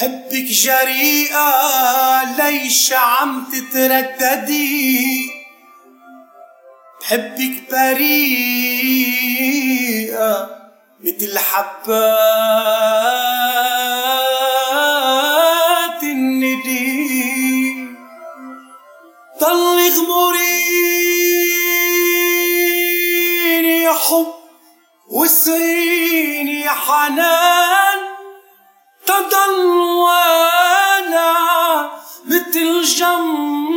حبك جريئة ليش عم تترددي؟ بحبك بريئة مثل حبات الندي. ضل غموريني يا حب وسعيني يا حنان. jamais.